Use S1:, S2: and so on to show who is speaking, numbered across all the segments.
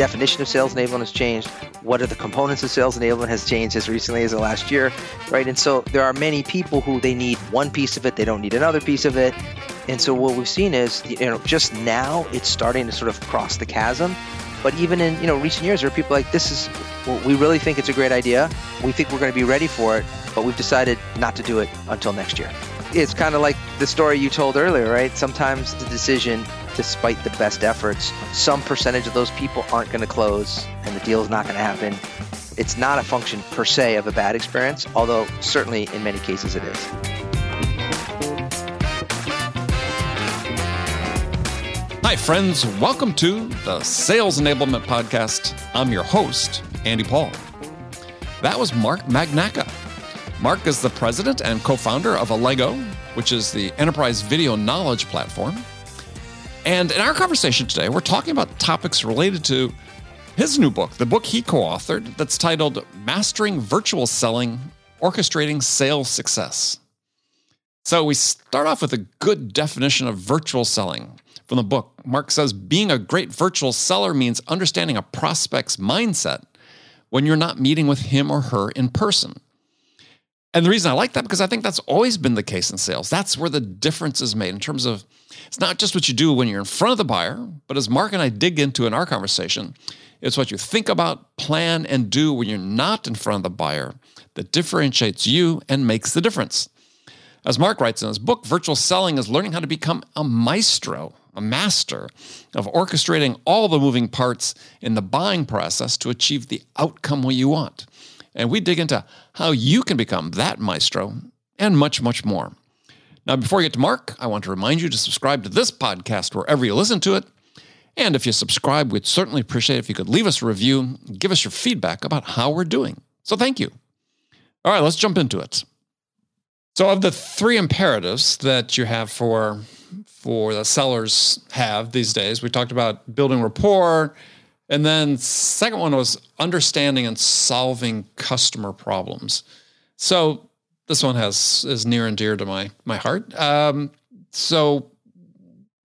S1: definition of sales enablement has changed. What are the components of sales enablement has changed as recently as the last year, right? And so there are many people who they need one piece of it, they don't need another piece of it. And so what we've seen is, you know, just now it's starting to sort of cross the chasm. But even in you know recent years, there are people like this is we really think it's a great idea. We think we're going to be ready for it, but we've decided not to do it until next year. It's kind of like the story you told earlier, right? Sometimes the decision, despite the best efforts, some percentage of those people aren't going to close, and the deal is not going to happen. It's not a function per se of a bad experience, although certainly in many cases it is.
S2: Hi, friends. Welcome to the Sales Enablement Podcast. I'm your host, Andy Paul. That was Mark Magnacca. Mark is the president and co founder of Allego, which is the enterprise video knowledge platform. And in our conversation today, we're talking about topics related to his new book, the book he co authored, that's titled Mastering Virtual Selling Orchestrating Sales Success. So we start off with a good definition of virtual selling from the book. Mark says being a great virtual seller means understanding a prospect's mindset when you're not meeting with him or her in person. And the reason I like that because I think that's always been the case in sales. That's where the difference is made in terms of it's not just what you do when you're in front of the buyer, but as Mark and I dig into in our conversation, it's what you think about, plan, and do when you're not in front of the buyer that differentiates you and makes the difference. As Mark writes in his book, virtual selling is learning how to become a maestro a master of orchestrating all the moving parts in the buying process to achieve the outcome you want. And we dig into how you can become that maestro and much, much more. Now, before we get to Mark, I want to remind you to subscribe to this podcast wherever you listen to it. And if you subscribe, we'd certainly appreciate it if you could leave us a review, give us your feedback about how we're doing. So thank you. All right, let's jump into it. So, of the three imperatives that you have for for the sellers have these days. We talked about building rapport. And then second one was understanding and solving customer problems. So this one has is near and dear to my my heart. Um, so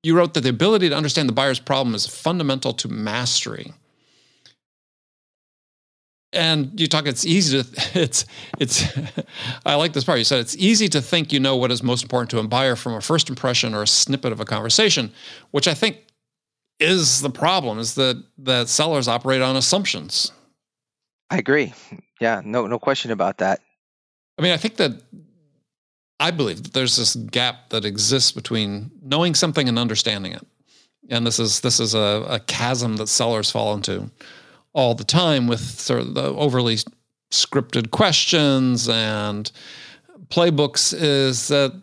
S2: you wrote that the ability to understand the buyer's problem is fundamental to mastery. And you talk it's easy to it's it's i like this part. You said it's easy to think you know what is most important to a buyer from a first impression or a snippet of a conversation which i think is the problem is that that sellers operate on assumptions.
S1: I agree. Yeah no no question about that
S2: i mean i think that i believe that there's this gap that exists between knowing something and understanding it and this is this is a, a chasm that sellers fall into all the time with sort of the overly scripted questions and playbooks is that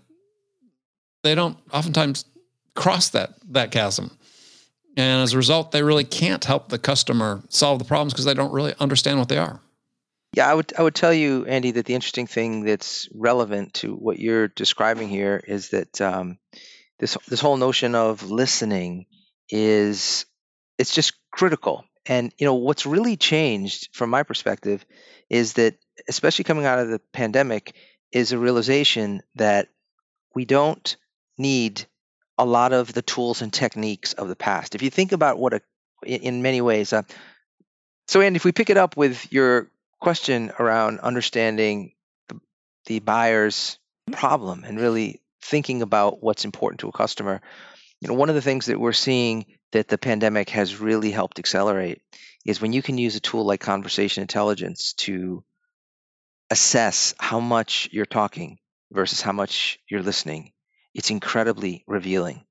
S2: they don't oftentimes cross that that chasm. And as a result, they really can't help the customer solve the problems because they don't really understand what they are.
S1: Yeah, I would I would tell you, Andy, that the interesting thing that's relevant to what you're describing here is that um, this this whole notion of listening is it's just critical and you know what's really changed from my perspective is that especially coming out of the pandemic is a realization that we don't need a lot of the tools and techniques of the past. If you think about what a in many ways uh, so and if we pick it up with your question around understanding the, the buyer's problem and really thinking about what's important to a customer. You know one of the things that we're seeing that the pandemic has really helped accelerate is when you can use a tool like conversation intelligence to assess how much you're talking versus how much you're listening it's incredibly revealing.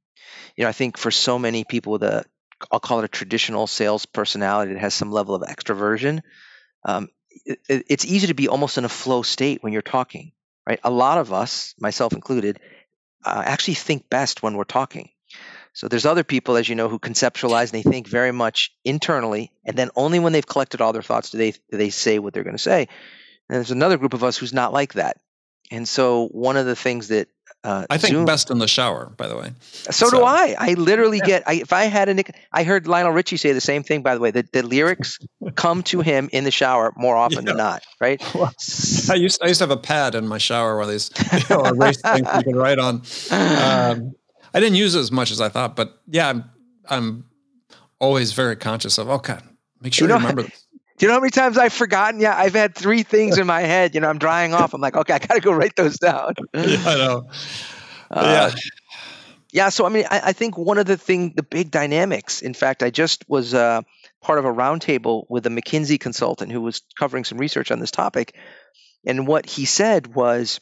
S1: You know i think for so many people with a i'll call it a traditional sales personality that has some level of extroversion um, it, it's easy to be almost in a flow state when you're talking right a lot of us myself included uh, actually think best when we're talking so there's other people, as you know, who conceptualize and they think very much internally, and then only when they've collected all their thoughts do they do they say what they're going to say. And there's another group of us who's not like that. And so one of the things that uh,
S2: I think Zoom, best in the shower, by the way.
S1: So, so. do I. I literally yeah. get. I, if I had a, I heard Lionel Richie say the same thing. By the way, that the lyrics come to him in the shower more often yeah. than not. Right. Well,
S2: I used I used to have a pad in my shower where these you know, erase things you can write on. Um, I didn't use it as much as I thought, but yeah, I'm I'm always very conscious of okay, Make sure you, know, you remember this.
S1: Do you know how many times I've forgotten? Yeah, I've had three things in my head. You know, I'm drying off. I'm like, okay, I got to go write those down.
S2: yeah, I know.
S1: Uh, yeah. Yeah. So, I mean, I, I, think one of the thing, the big dynamics, in fact, I just was uh, part of a roundtable with a McKinsey consultant who was covering some research on this topic. And what he said was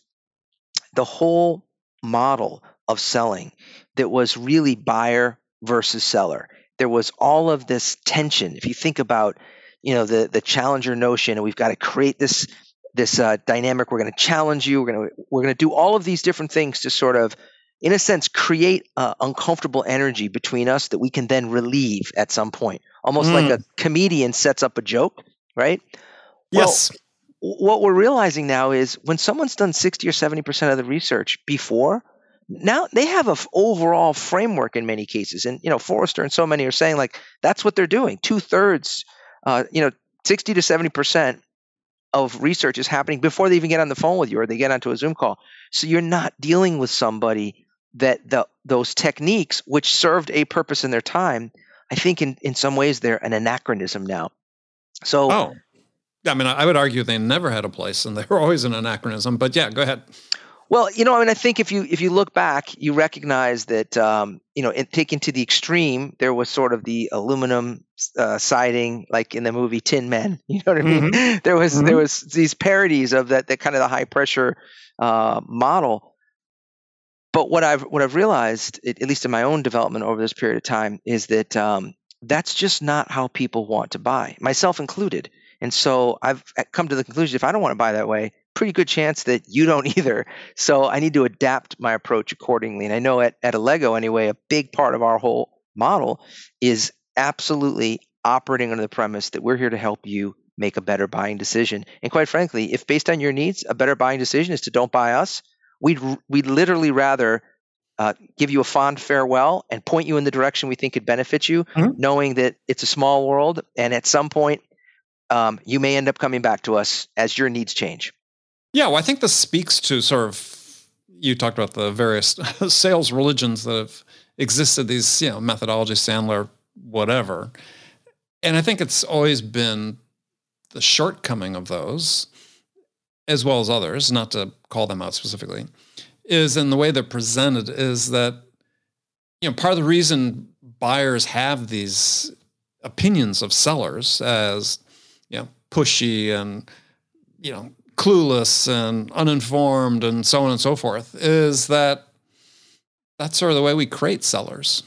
S1: the whole model of selling that was really buyer versus seller. There was all of this tension. If you think about you know the the challenger notion and we've got to create this this uh, dynamic. We're going to challenge you. We're going to we're going to do all of these different things to sort of in a sense create uh, uncomfortable energy between us that we can then relieve at some point. Almost mm. like a comedian sets up a joke right?
S2: Yes.
S1: well, what we're realizing now is when someone's done 60 or 70% of the research before now they have a f- overall framework in many cases. And you know forrester and so many are saying like that's what they're doing. Two-thirds uh, you know, 60 to 70 percent of research is happening before they even get on the phone with you or they get onto a Zoom call. So you're not dealing with somebody that the, those techniques, which served a purpose in their time, I think in, in some ways they're an anachronism now. So,
S2: oh, I mean, I would argue they never had a place and they were always an anachronism. But yeah, go ahead.
S1: Well, you know, I mean, I think if you if you look back, you recognize that um, you know, in, taken to the extreme, there was sort of the aluminum uh, siding, like in the movie Tin Men. You know what I mean? Mm-hmm. There was mm-hmm. there was these parodies of that, that kind of the high pressure uh, model. But what I've what I've realized, at least in my own development over this period of time, is that um, that's just not how people want to buy, myself included. And so I've come to the conclusion if I don't want to buy that way, pretty good chance that you don't either. So I need to adapt my approach accordingly. And I know at, at Allego, anyway, a big part of our whole model is absolutely operating under the premise that we're here to help you make a better buying decision. And quite frankly, if based on your needs, a better buying decision is to don't buy us, we'd, we'd literally rather uh, give you a fond farewell and point you in the direction we think could benefit you, mm-hmm. knowing that it's a small world and at some point um, you may end up coming back to us as your needs change.
S2: Yeah, well, I think this speaks to sort of you talked about the various sales religions that have existed, these you know methodologies, Sandler, whatever, and I think it's always been the shortcoming of those, as well as others, not to call them out specifically, is in the way they're presented. Is that you know part of the reason buyers have these opinions of sellers as you know pushy and you know clueless and uninformed and so on and so forth is that that's sort of the way we create sellers.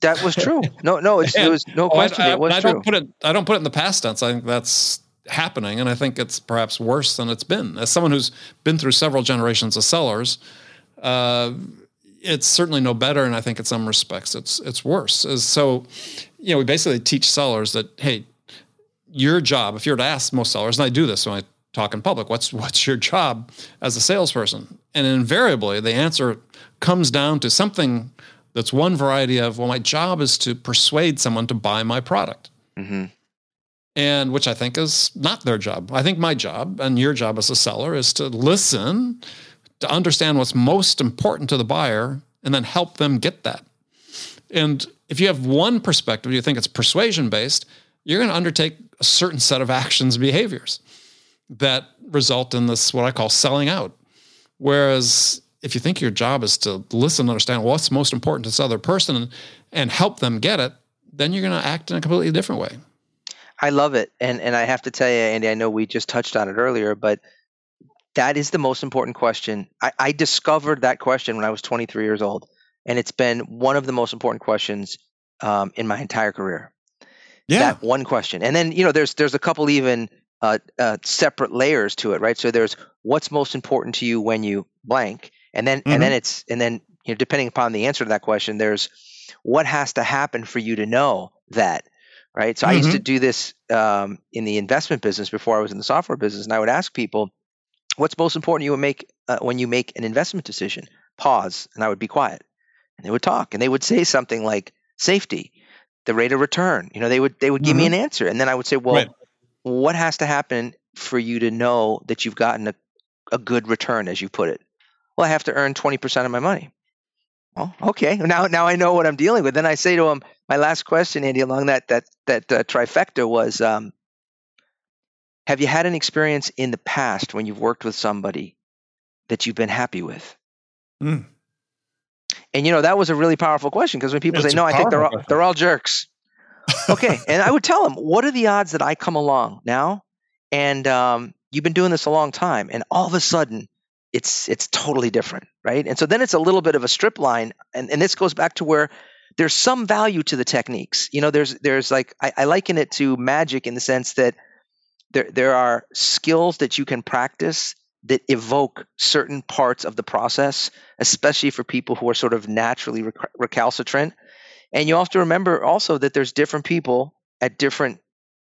S1: That was true. No, no, it's, and, it was no question. I, I, it was
S2: I
S1: true.
S2: Don't put it, I don't put it in the past tense. I think that's happening, and I think it's perhaps worse than it's been. As someone who's been through several generations of sellers, uh, it's certainly no better, and I think in some respects it's it's worse. So, you know, we basically teach sellers that hey, your job, if you're to ask most sellers, and I do this when I talk in public. What's what's your job as a salesperson? And invariably, the answer comes down to something that's one variety of, well, my job is to persuade someone to buy my product. Mm-hmm. And which I think is not their job. I think my job and your job as a seller is to listen, to understand what's most important to the buyer, and then help them get that. And if you have one perspective, you think it's persuasion based, you're going to undertake a certain set of actions, behaviors that result in this what I call selling out. Whereas if you think your job is to listen, and understand what's most important to this other person and, help them get it, then you're going to act in a completely different way.
S1: I love it. And and I have to tell you, Andy, I know we just touched on it earlier, but that is the most important question. I, I discovered that question when I was 23 years old, and it's been one of the most important questions um, in my entire career.
S2: Yeah.
S1: That one question. And then, you know, there's there's a couple even uh, uh, separate layers to it, right? So there's what's most important to you when you blank, and then mm-hmm. and then it's and then you know depending upon the answer to that question, there's what has to happen for you to know that, right? So mm-hmm. I used to mm-hmm. do this um, in the investment business before I was in the software business, and I would ask people, "What's most important you would make uh, when you make an investment decision?" Pause, and I would be quiet, and they would talk, and they would say something like safety, the rate of return. You know, they would they would give mm-hmm. me an answer, and then I would say, "Well." Right what has to happen for you to know that you've gotten a, a good return, as you put it? Well, I have to earn 20% of my money. Oh, okay. Now, now I know what I'm dealing with. Then I say to him, my last question, Andy, along that that that uh, trifecta was, um, have you had an experience in the past when you've worked with somebody that you've been happy with?
S2: Mm.
S1: And you know that was a really powerful question because when people
S2: It's
S1: say no, I think they're all, they're all jerks. Okay, and I would tell them, what are the odds that I come along now, and um, you've been doing this a long time, and all of a sudden it's it's totally different, right? And so then it's a little bit of a strip line, and, and this goes back to where there's some value to the techniques. You know, there's there's like I, I liken it to magic in the sense that there there are skills that you can practice that evoke certain parts of the process, especially for people who are sort of naturally rec- recalcitrant. And you have to remember also that there's different people at different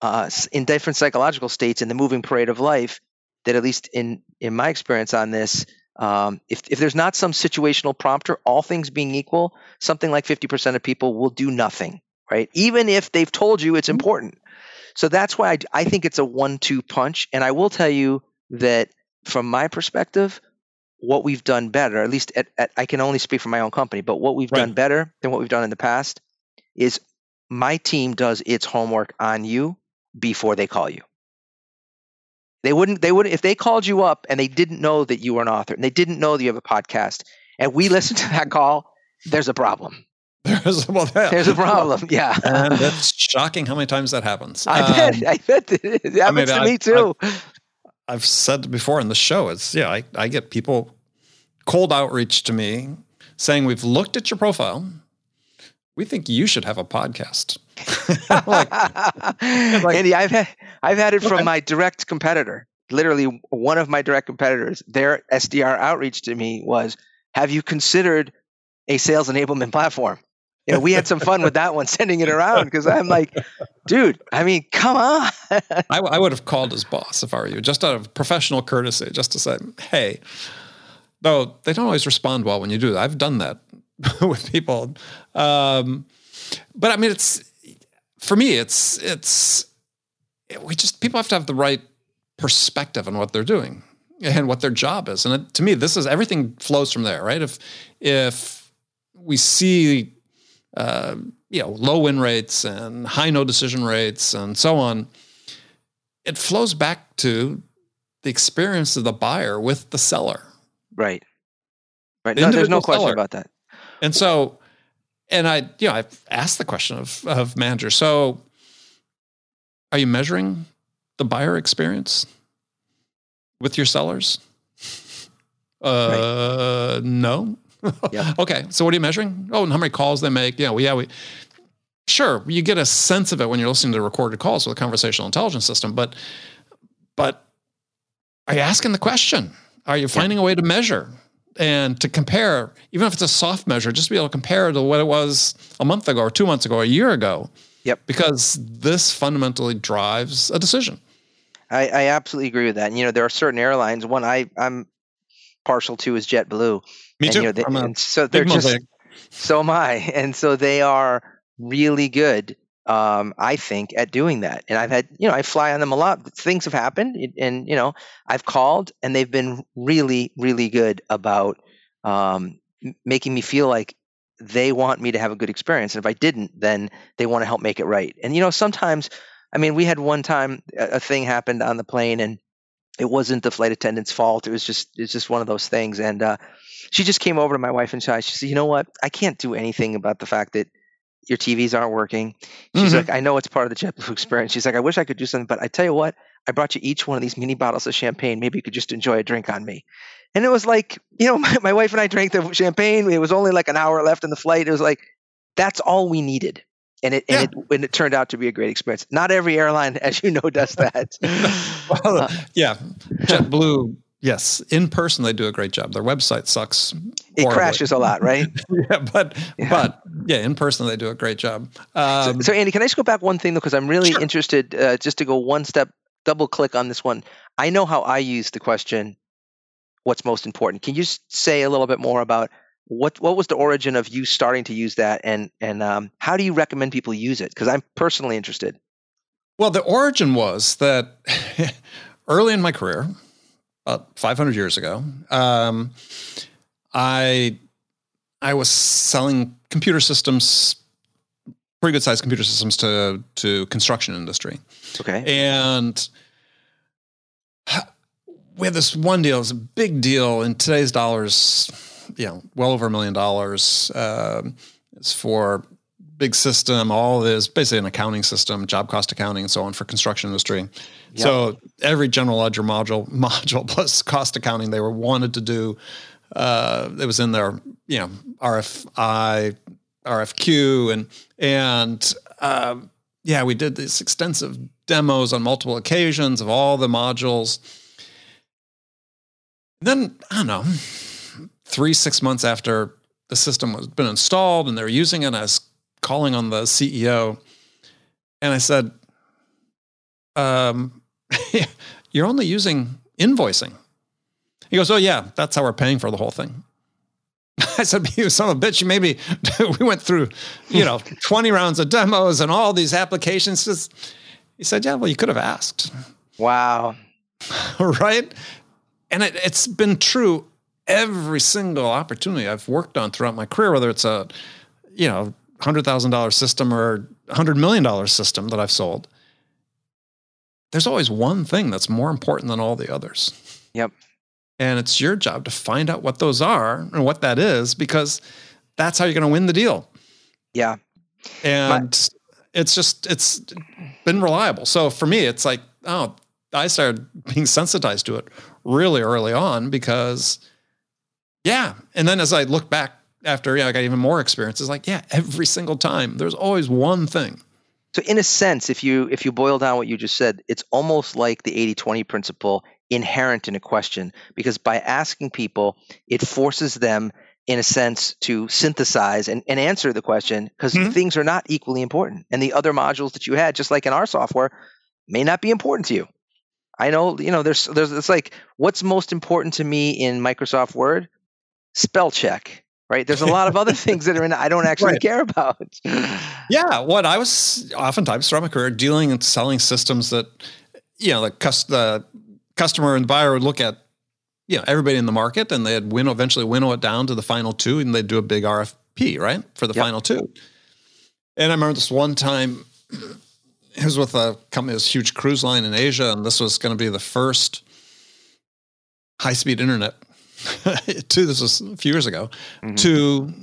S1: uh, in different psychological states in the moving parade of life. That at least in in my experience on this, um, if if there's not some situational prompter, all things being equal, something like 50% of people will do nothing, right? Even if they've told you it's important. So that's why I, I think it's a one-two punch. And I will tell you that from my perspective, what we've done better, at least at, at, I can only speak for my own company, but what we've done better than what we've done in the past is my team does its homework on you before they call you. They wouldn't, they would, if they called you up and they didn't know that you were an author and they didn't know that you have a podcast and we listened to that call, there's a problem.
S2: There's, well, that-
S1: There's a problem. Yeah.
S2: and it's shocking how many times that happens.
S1: I
S2: Um,
S1: bet. I bet that it happens
S2: mean,
S1: to
S2: I-
S1: me too.
S2: I've said before in the show, it's yeah, I, I get people cold outreach to me saying we've looked at your profile. We think you should have a podcast. like, like-
S1: Andy, I've had I've had it from my direct competitor. Literally, one of my direct competitors. Their SDR outreach to me was, "Have you considered a sales enablement platform?" You know, we had some fun with that one, sending it around because I'm like, dude, I mean, come on.
S2: I, I would have called his boss if I were you, just out of professional courtesy, just to say, hey, though they don't always respond well when you do that. I've done that with people. Um, but I mean, it's for me, it's, it's, we just, people have to have the right perspective on what they're doing and what their job is. And it, to me, this is everything flows from there, right? If, if we see, uh, you know, low win rates and high no decision rates and so on, it flows back to the experience of the buyer with the seller.
S1: right. Right.
S2: The
S1: No, there's no question
S2: seller.
S1: about that.
S2: And so, and I, you know, I've asked the question of, of managers. So are you measuring the buyer experience with your sellers? Uh, no.
S1: Yeah.
S2: okay. So what are you measuring? Oh, and how many calls they make? Yeah. Well, yeah, we, sure. You get a sense of it when you're listening to recorded calls with a conversational intelligence system, but, but are you asking the question? Are you finding a way to measure and to compare, even if it's a soft measure, just to be able to compare to what it was a month ago or two months ago or a year ago?
S1: Yep.
S2: Because this fundamentally drives a decision.
S1: I, I absolutely agree with that. And, you know, there are certain airlines. One I I'm partial to is JetBlue.
S2: Me
S1: and,
S2: too.
S1: You know, they,
S2: I'm a
S1: and so they're just
S2: mosaic.
S1: so am I, and so they are really good. Um, I think at doing that, and I've had you know I fly on them a lot. Things have happened, and- and you know I've called, and they've been really really good about um, making me feel like they want me to have a good experience. And if I didn't, then they want to help make it right. And you know sometimes, I mean, we had one time a, a thing happened on the plane, and it wasn't the flight attendant's fault. It was just it's just one of those things, and uh, she just came over to my wife and I. She said, "You know what? I can't do anything about the fact that your TVs aren't working." She's
S2: Mhm.
S1: like, "I know it's part of the JetBlue experience." She's like, "I wish I could do something, but I tell you what, I brought you each one of these mini bottles of champagne. Maybe you could just enjoy a drink on me." And it was like, you know, my, my wife and I drank the champagne. It was only like an hour left in the flight. It was like, that's all we needed. And it, and, it, and it turned out to be a great experience. Not every airline, as you know, does that.
S2: well,
S1: Uh,
S2: yeah, JetBlue. Yes, in person they do a great job. Their website sucks.
S1: it
S2: horribly.
S1: crashes a lot, right?
S2: yeah, but
S1: Yeah.
S2: but yeah, in person they do a great job.
S1: So,
S2: Um,
S1: so Andy, can I just go back one thing though, because I'm really
S2: Sure.
S1: interested, uh, just to go one step, double click on this one. I know how I use the question, "What's most important?" Can you say a little bit more about what what was the origin of you starting to use that, and and um, how do you recommend people use it? Because I'm personally interested.
S2: Well, the origin was that early in my career, about 500 years ago, um, I I was selling computer systems, pretty good sized computer systems to to construction industry.
S1: Okay.
S2: And we had this one deal. It was a big deal in today's dollars. You know, well over a million dollars. Um, it's for big system. All is basically an accounting system, job cost accounting, and so on for construction industry. Yep. So every general ledger module, module plus cost accounting, they were wanted to do. Uh, it was in their you know RFI, RFQ, and and uh, yeah, we did these extensive demos on multiple occasions of all the modules. Then I don't know, three six months after the system was been installed and they were using it, I was calling on the CEO, and I said, um, "You're only using invoicing." He goes, "Oh yeah, that's how we're paying for the whole thing." I said, "You son of a bitch! You maybe we went through, you know, twenty rounds of demos and all these applications." Just, He said, "Yeah, well, you could have asked."
S1: Wow.
S2: right, and it, it's been true every single opportunity I've worked on throughout my career, whether it's a, you know, hundred thousand dollar system or hundred million dollar system that I've sold. There's always one thing that's more important than all the others.
S1: Yep.
S2: And it's your job to find out what those are and what that is because that's how you're going to win the deal.
S1: Yeah.
S2: And My- it's just, it's been reliable. So for me, it's like, oh, I started being sensitized to it really early on because, yeah. And then as I look back after, yeah, I got even more experiences, like, yeah, every single time there's always one thing.
S1: So in a sense, if you if you boil down what you just said, it's almost like the 80-20 principle inherent in a question because by asking people, it forces them in a sense to synthesize and, and answer the question because mm-hmm. things are not equally important. And the other modules that you had, just like in our software, may not be important to you. I know, you know, there's there's it's like what's most important to me in Microsoft Word? Spell check. Right. There's a lot of other things that are in I don't actually right. care about.
S2: yeah. What I was oftentimes throughout my career dealing and selling systems that, you know, the, cus- the customer and the buyer would look at, you know, everybody in the market and they'd winnow eventually winnow it down to the final two and they'd do a big RFP, right? For the yep. final two. And I remember this one time it was with a company, this huge cruise line in Asia, and this was going to be the first high speed internet to this was a few years ago mm-hmm. to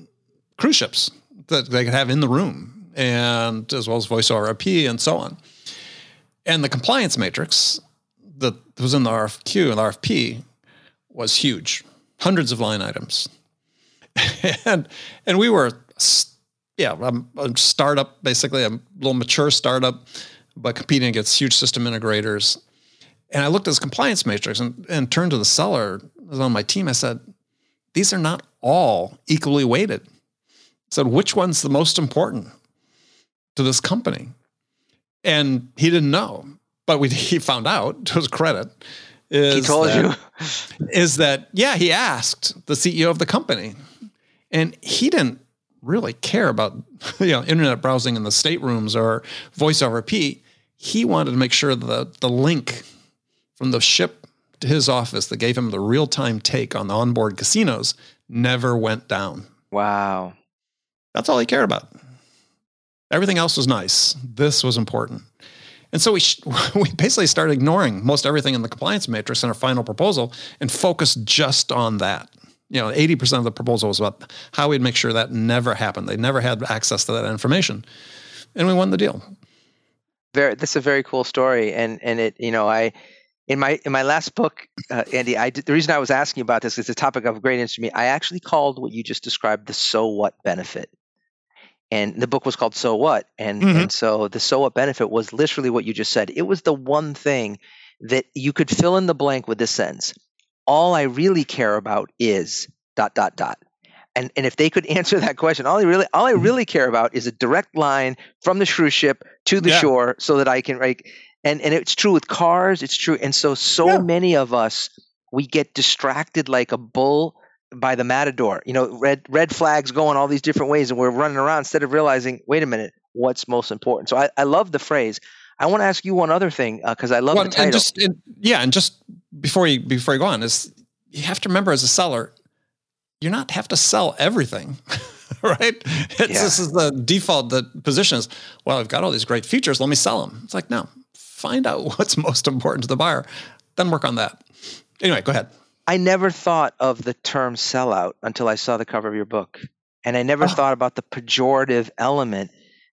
S2: cruise ships that they could have in the room and as well as voice over IP and so on. And the compliance matrix that was in the RFQ and the RFP was huge, hundreds of line items. and and we were yeah, I'm a startup, basically a little mature startup, but competing against huge system integrators. And I looked at this compliance matrix and, and turned to the seller was on my team. I said, these are not all equally weighted. I said, which one's the most important to this company? And he didn't know, but we, he found out to his credit.
S1: Is he told
S2: that,
S1: you.
S2: is that, yeah, he asked the CEO of the company and he didn't really care about you know internet browsing in the staterooms or voice over IP. He wanted to make sure that the link from the ship to his office that gave him the real time take on the onboard casinos never went down.
S1: Wow.
S2: That's all he cared about. Everything else was nice. This was important. And so we, sh- we basically started ignoring most everything in the compliance matrix in our final proposal and focused just on that you know, 80% of the proposal was about how we'd make sure that never happened. They never had access to that information. And we won the deal.
S1: Very, this is a very cool story. And, and it, you know, I, in my, in my last book, uh, Andy, I did, the reason I was asking about this is a topic of great interest to me. I actually called what you just described the so what benefit. And the book was called So What? And, mm-hmm. and so the so what benefit was literally what you just said. It was the one thing that you could fill in the blank with this sentence all I really care about is dot dot dot. And and if they could answer that question, all I really all I mm-hmm. really care about is a direct line from the cruise ship to the yeah. shore so that I can like and and it's true with cars, it's true. And so so yeah. many of us we get distracted like a bull by the matador. You know, red red flags going all these different ways and we're running around instead of realizing, wait a minute, what's most important. So I, I love the phrase. I want to ask you one other thing because uh, I love well, the title.
S2: And just, and, yeah, and just before you before you go on is you have to remember as a seller, you're not have to sell everything. right? Yeah. This is the default that positions. Well, I've got all these great features. Let me sell them. It's like, no, find out what's most important to the buyer, then work on that. Anyway, go ahead.
S1: I never thought of the term sellout until I saw the cover of your book. And I never oh. thought about the pejorative element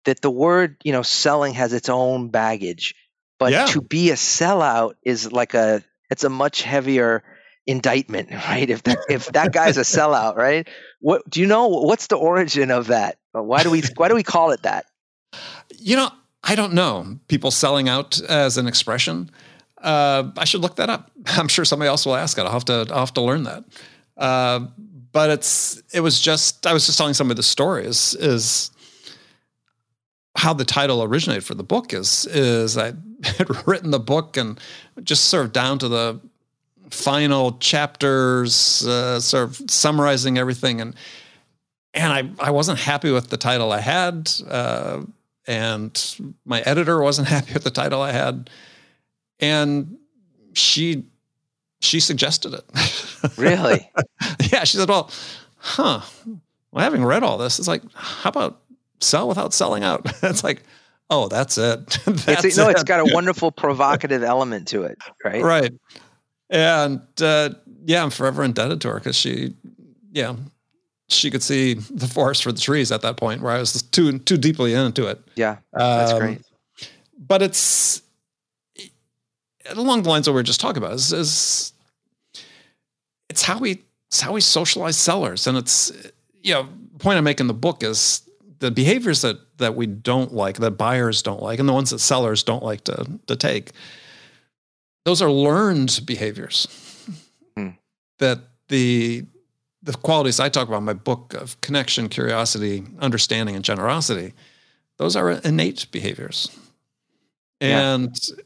S1: that the word, you know, selling has its own baggage. But yeah. to be a sellout is like a it's a much heavier indictment, right? If that, if that guy's a sellout, right? What do you know what's the origin of that? Why do we why do we call it that?
S2: You know, I don't know. People selling out as an expression. Uh, I should look that up. I'm sure somebody else will ask it. I'll have to I'll have to learn that. Uh, but it's it was just I was just telling somebody the story is is how the title originated for the book is is I had written the book and just sort of down to the final chapters, uh, sort of summarizing everything, and and I I wasn't happy with the title I had, uh, and my editor wasn't happy with the title I had, and she she suggested it.
S1: Really?
S2: yeah, she said, "Well, huh? Well, having read all this, it's like, how about sell without selling out?" it's like, oh, that's it.
S1: that's it's, no, it. it's got a wonderful provocative element to it, right?
S2: Right. And uh, yeah, I'm forever indebted to her because she, yeah, she could see the forest for the trees at that point where I was too too deeply into it.
S1: Yeah, that's um, great.
S2: But it's along the lines of what we are just talking about is, is it's how we it's how we socialize sellers, and it's you know point I make in the book is the behaviors that that we don't like, that buyers don't like, and the ones that sellers don't like to to take. Those are learned behaviors hmm. that the the qualities I talk about in my book of connection, curiosity, understanding, and generosity. Those are innate behaviors, and yeah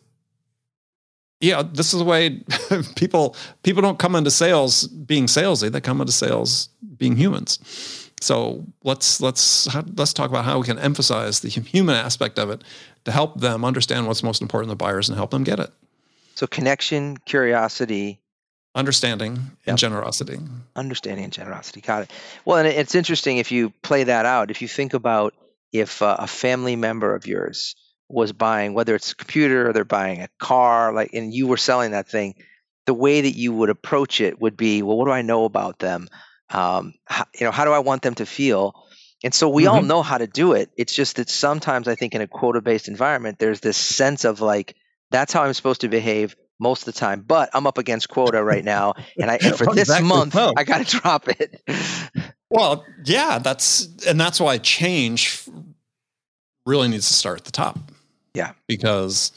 S2: yeah, this is the way people people don't come into sales being salesy. They come into sales being humans. So let's let's let's talk about how we can emphasize the human aspect of it to help them understand what's most important to the buyers and help them get it.
S1: So connection, curiosity,
S2: understanding, yep. and generosity.
S1: Understanding and generosity. Got it. Well, and it's interesting if you play that out. If you think about if uh, a family member of yours was buying, whether it's a computer or they're buying a car, like, and you were selling that thing, the way that you would approach it would be, well, what do I know about them? Um, how, you know, how do I want them to feel? And so we mm-hmm. all know how to do it. It's just that sometimes I think in a quota based environment, there's this sense of like, that's how I'm supposed to behave most of the time. But I'm up against quota right now, and I and for this exactly. month well, I got to drop it.
S2: well, yeah, that's and that's why change really needs to start at the top.
S1: Yeah.
S2: Because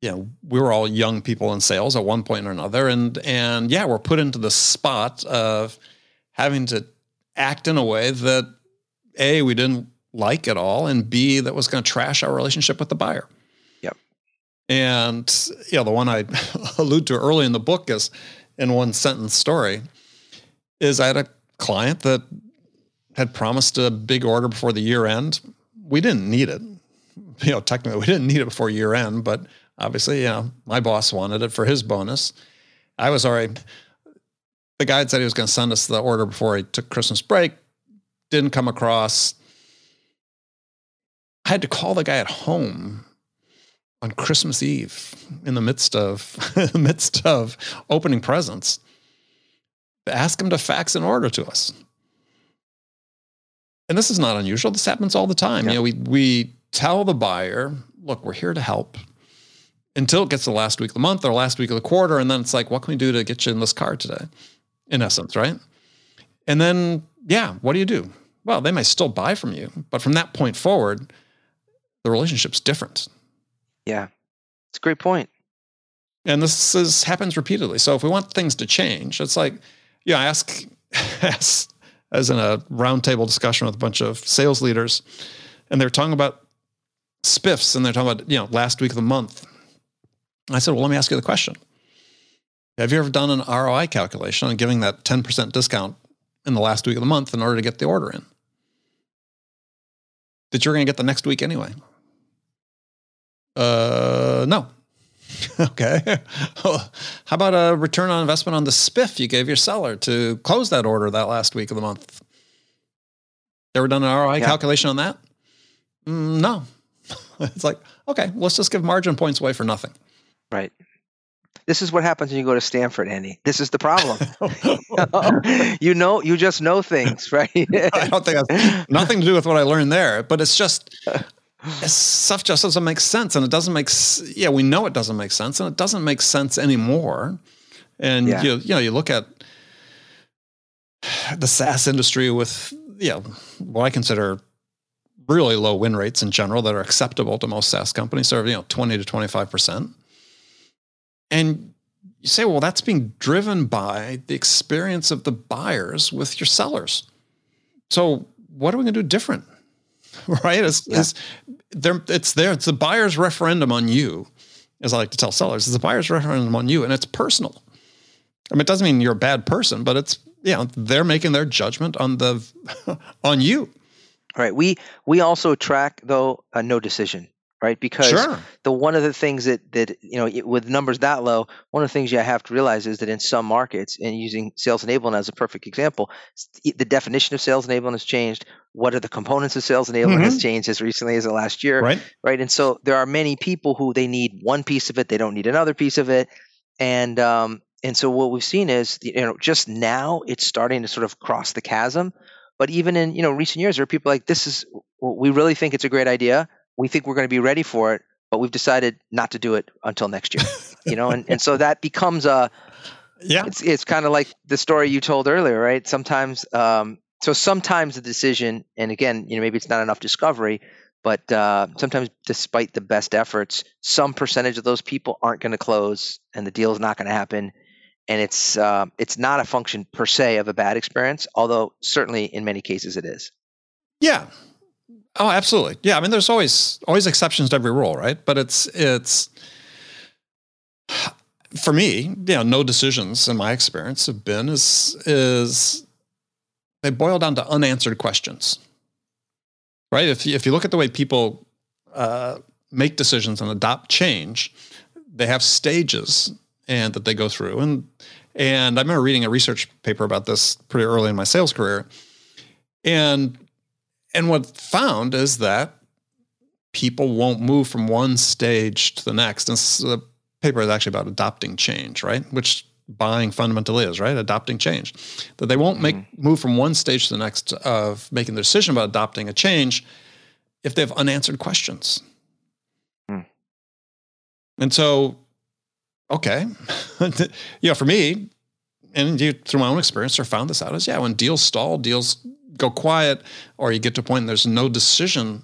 S2: you know, we were all young people in sales at one point or another. And and yeah, we're put into the spot of having to act in a way that A, we didn't like at all, and B, that was going to trash our relationship with the buyer. And you know, the one I allude to early in the book is in one sentence story, is I had a client that had promised a big order before the year end. We didn't need it you know, technically we didn't need it before year end, but obviously, know, my boss wanted it for his bonus. I was already, the guy said he was going to send us the order before he took Christmas break, didn't come across. I had to call the guy at home on Christmas Eve in the midst of the midst of opening presents to ask him to fax an order to us. And this is not unusual. This happens all the time. Yeah. You know, we we tell the buyer, look, we're here to help until it gets to the last week of the month or last week of the quarter. And then it's like, what can we do to get you in this car today? In essence, right? And then, yeah, what do you do? Well, they may still buy from you, but from that point forward, the relationship's different.
S1: Yeah, it's a great point.
S2: And this is, happens repeatedly. So if we want things to change, it's like, yeah, I ask, ask as in a roundtable discussion with a bunch of sales leaders, and they're talking about spiffs and they're talking about, you know, last week of the month. I said, well, let me ask you the question. Have you ever done an ROI calculation on giving that 10% discount in the last week of the month in order to get the order in? That you're going to get the next week anyway? Uh, no. Okay. How about a return on investment on the spiff you gave your seller to close that order that last week of the month? Ever done an ROI
S1: Yeah.
S2: calculation on that? Mm, no. it's like, okay, let's just give margin points away for nothing.
S1: Right. This is what happens when you go to Stanford, Andy. This is the problem. you know, you just know things, right?
S2: I don't think that's nothing to do with what I learned there, but it's just it's, stuff just doesn't make sense, and it doesn't make. Yeah, we know it doesn't make sense, and it doesn't make sense anymore. And
S1: Yeah.
S2: you you know you look at the SaaS industry with you know what I consider really low win rates in general that are acceptable to most SaaS companies, so you know twenty to twenty five percent, and you say, well, that's being driven by the experience of the buyers with your sellers. So what are we going to do different? Right? It's,
S1: Yeah.
S2: it's, there, it's there. It's the buyer's referendum on you, as I like to tell sellers. It's the buyer's referendum on you, and it's personal. I mean, it doesn't mean you're a bad person, but it's you know they're making their judgment on the on you.
S1: right. We we also track though a no decision, right? Because
S2: Sure.
S1: the one of the things that that you know it- with numbers that low, one of the things you have to realize is that in some markets, and using sales enablement as a perfect example, the definition of sales enablement has changed. What are the components of sales enablement has changed as recently as the last year,
S2: Right.
S1: right? And so there are many people who they need one piece of it, they don't need another piece of it, and um, and so what we've seen is you know just now it's starting to sort of cross the chasm. But even in you know recent years, there are people like this is we really think it's a great idea. We think we're going to be ready for it, but we've decided not to do it until next year. You know, and, and so that becomes a
S2: Yeah.
S1: it's it's kind of like the story you told earlier, right? Sometimes, um, so sometimes the decision, and again, you know, maybe it's not enough discovery, but uh, sometimes, despite the best efforts, some percentage of those people aren't going to close, and the deal is not going to happen. And it's uh, it's not a function per se of a bad experience, although certainly in many cases it is.
S2: Yeah. Oh, absolutely. Yeah. I mean, there's always always exceptions to every rule, right? But it's it's for me, you know, no decisions in my experience have been is is they boil down to unanswered questions. Right? If if you look at the way people uh, make decisions and adopt change, they have stages and that they go through. And and I remember reading a research paper about this pretty early in my sales career. And and what found is that people won't move from one stage to the next. And the paper is actually about adopting change, right? Which buying fundamentally is, right? Adopting change. That they won't make move from one stage to the next of making the decision about adopting a change if they have unanswered questions.
S1: Hmm.
S2: And so, okay, you know, for me, and you, through my own experience, or found this out is yeah, when deals stall, deals go quiet, or you get to a point and there's no decision.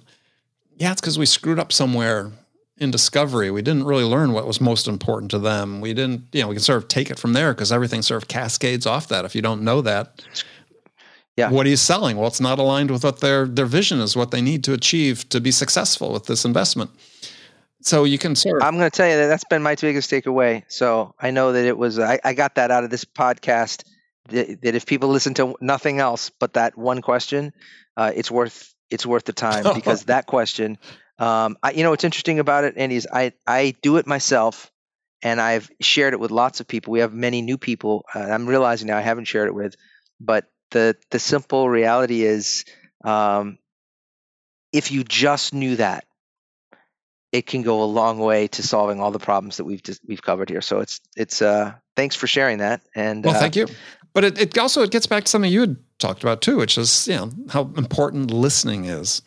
S2: Yeah, it's because we screwed up somewhere in discovery. We didn't really learn what was most important to them. We didn't, you know, we can sort of take it from there because everything sort of cascades off that. If you don't know that,
S1: Yeah.
S2: what are you selling? Well, it's not aligned with what their their vision is, what they need to achieve to be successful with this investment. So you can sort of
S1: I'm going to tell you that that's been my biggest takeaway. So I know that it was I, I got that out of this podcast. That, that if people listen to nothing else but that one question, uh, it's worth it's worth the time because that question. Um, I, you know what's interesting about it, Andy, is I I do it myself, and I've shared it with lots of people. We have many new people. Uh, I'm realizing now I haven't shared it with, but the the simple reality is, um, if you just knew that, it can go a long way to solving all the problems that we've just, we've covered here. So it's it's uh thanks for sharing that. And
S2: Well,
S1: uh,
S2: thank you. But it, it also it gets back to something you had talked about too, which is you know how important listening is,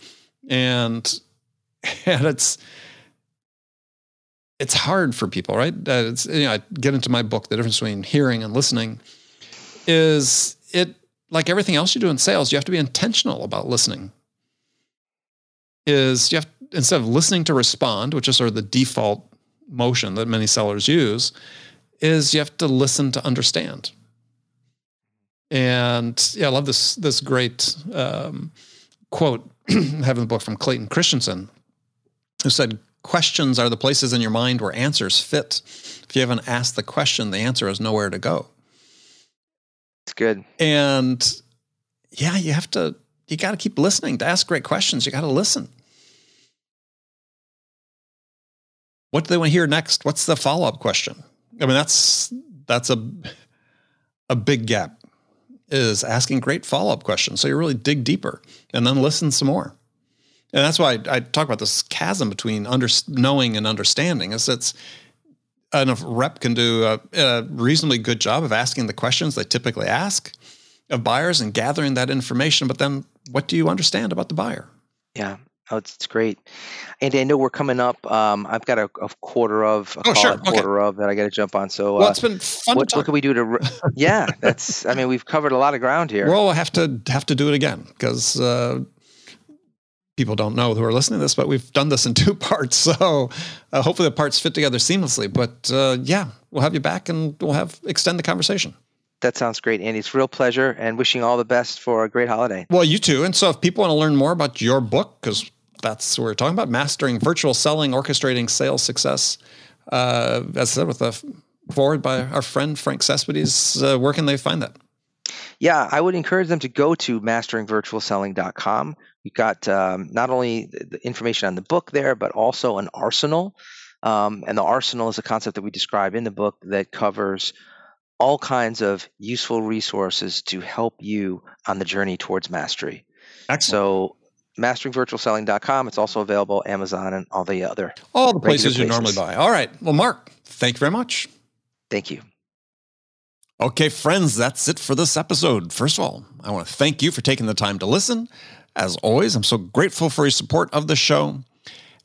S2: and and it's it's hard for people, right? Uh, it's you know I get into my book the difference between hearing and listening is it like everything else you do in sales, you have to be intentional about listening. Is you have instead of listening to respond, which is sort of the default motion that many sellers use, is you have to listen to understand. And yeah, I love this this great um, quote I have in the book from Clayton Christensen, who said, "Questions are the places in your mind where answers fit. If you haven't asked the question, the answer is nowhere to go."
S1: it's good.
S2: And yeah, you have to you got to keep listening to ask great questions. You got to listen. What do they want to hear next? What's the follow up question? I mean, that's that's a a big gap is asking great follow up questions. So you really dig deeper and then listen some more. And that's why I, talk about this chasm between under, knowing and understanding. Is it's enough rep can do a, a reasonably good job of asking the questions they typically ask of buyers and gathering that information. But then, what do you understand about the buyer?
S1: Yeah, Oh, it's, it's great. Andy, I know we're coming up. Um, I've got a, a quarter of, a
S2: Oh, sure.
S1: quarter of that I got to jump on. So,
S2: Well,
S1: uh,
S2: it's been fun
S1: what, what can we do to? re- yeah, that's. I mean, we've covered a lot of ground here.
S2: Well we'll have to have to do it again because uh, people don't know who are listening to this, but we've done this in two parts. So uh, hopefully the parts fit together seamlessly. But uh, yeah, we'll have you back and we'll have extend the conversation.
S1: that sounds great, Andy. It's a real pleasure, and wishing all the best for a great holiday.
S2: Well, you too. And so if people want to learn more about your book, because that's what we're talking about, mastering virtual selling, orchestrating sales success, uh, as I said, with a forward by our friend Frank Cespedes, uh, where can they find that?
S1: Yeah, I would encourage them to go to masteringvirtualselling.com. We've got um, not only the information on the book there, but also an arsenal. Um, and the arsenal is a concept that we describe in the book that covers all kinds of useful resources to help you on the journey towards mastery.
S2: Excellent.
S1: So, masteringvirtualselling.com. It's also available Amazon and all the other.
S2: All the places you normally buy. All right. Well, Mark, thank you very much.
S1: Thank you.
S2: Okay, friends, that's it for this episode. First of all, I want to thank you for taking the time to listen. As always, I'm so grateful for your support of the show.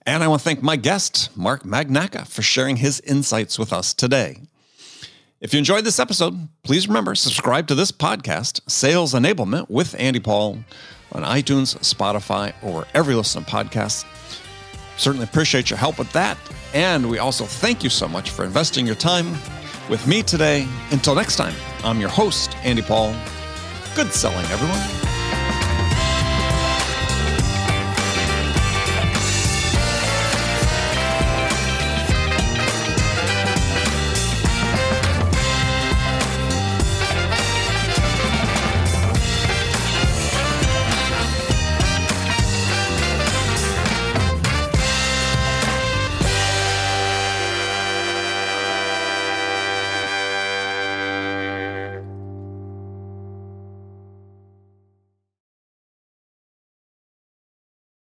S2: And I want to thank my guest, Mark Magnacca, for sharing his insights with us today. If you enjoyed this episode, please remember subscribe to this podcast, Sales Enablement with Andy Paul, on iTunes, Spotify, or you listen to podcasts. Certainly appreciate your help with that. And we also thank you so much for investing your time with me today. Until next time, I'm your host, Andy Paul. Good selling, everyone.